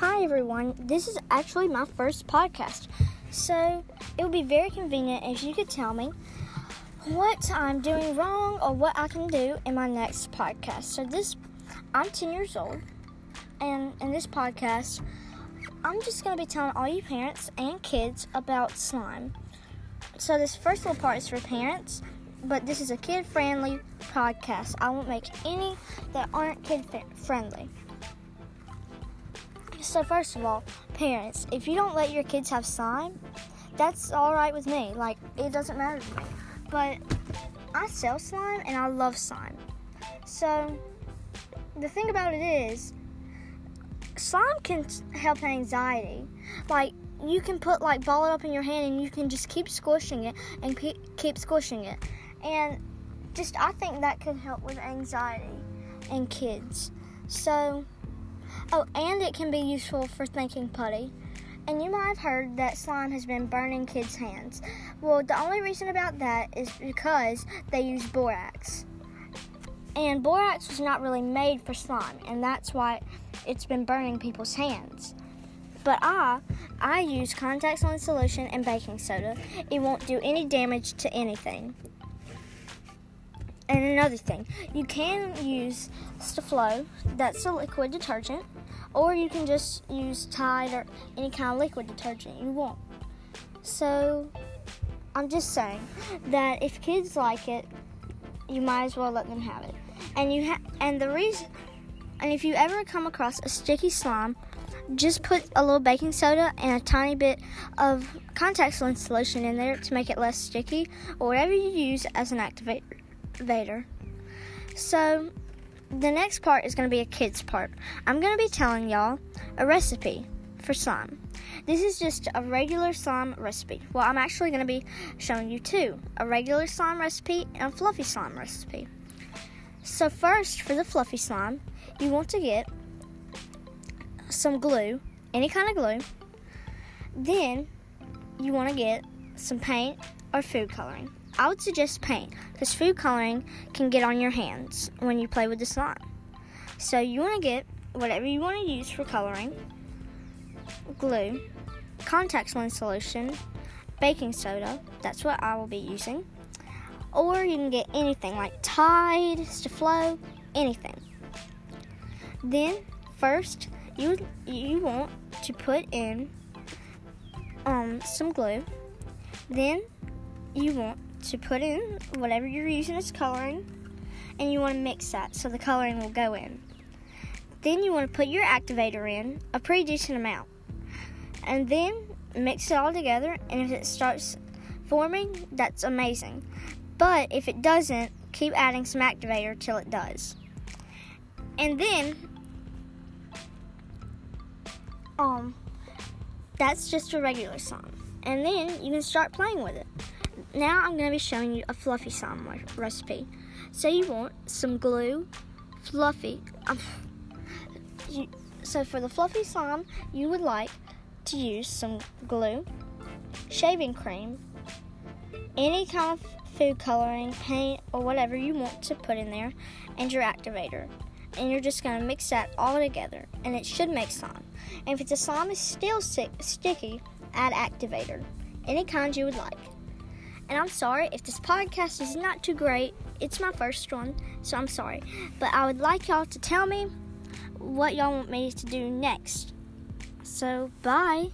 Hi everyone, this is actually my first podcast, so it would be very convenient if you could tell me what I'm doing wrong or what I can do in my next podcast. So this, I'm 10 years old, and in this podcast, I'm just going to be telling all you parents and kids about slime. So this first little part is for parents, but this is a kid-friendly podcast. I won't make any that aren't kid-friendly. So first of all, parents, if you don't let your kids have slime, that's all right with me. Like it doesn't matter to me. But I sell slime and I love slime. So the thing about it is, slime can help anxiety. Like you can put like ball it up in your hand and you can just keep squishing it and keep squishing it. And just I think that can help with anxiety in kids. So Oh, and it can be useful for making putty. And you might have heard that slime has been burning kids' hands. Well, the only reason about that is because they use borax. And borax was not really made for slime, and that's why it's been burning people's hands. But I, I use contact lens solution and baking soda. It won't do any damage to anything. And another thing, you can use Sta-Flo, that's a liquid detergent, or you can just use Tide or any kind of liquid detergent you want. So, I'm just saying that if kids like it, you might as well let them have it. And you ha- and the reason and if you ever come across a sticky slime, just put a little baking soda and a tiny bit of contact lens solution in there to make it less sticky, or whatever you use as an activator. Vader. So, the next part is going to be a kid's part. I'm going to be telling y'all a recipe for slime. This is just a regular slime recipe. Well, I'm actually going to be showing you two a regular slime recipe and a fluffy slime recipe. So, first, for the fluffy slime, you want to get some glue, any kind of glue. Then, you want to get some paint or food coloring. I would suggest paint because food coloring can get on your hands when you play with the slime. So you want to get whatever you want to use for coloring glue, contact lens solution, baking soda, that's what I will be using. Or you can get anything like Tide, Sta-Flo, anything. Then, first, you you want to put in um, some glue. Then, you want to put in whatever you're using as coloring and you want to mix that so the coloring will go in. Then you want to put your activator in, a pretty decent amount. And then mix it all together and if it starts forming, that's amazing. But if it doesn't, keep adding some activator till it does. And then um that's just a regular song. And then you can start playing with it. Now I'm going to be showing you a fluffy slime recipe. So you want some glue, fluffy. Um, you, so for the fluffy slime, you would like to use some glue, shaving cream, any kind of food coloring, paint, or whatever you want to put in there, and your activator. And you're just going to mix that all together, and it should make slime. And if the slime is still sticky, add activator, any kind you would like. And I'm sorry if this podcast is not too great. It's my first one, so I'm sorry. But I would like y'all to tell me what y'all want me to do next. So, bye.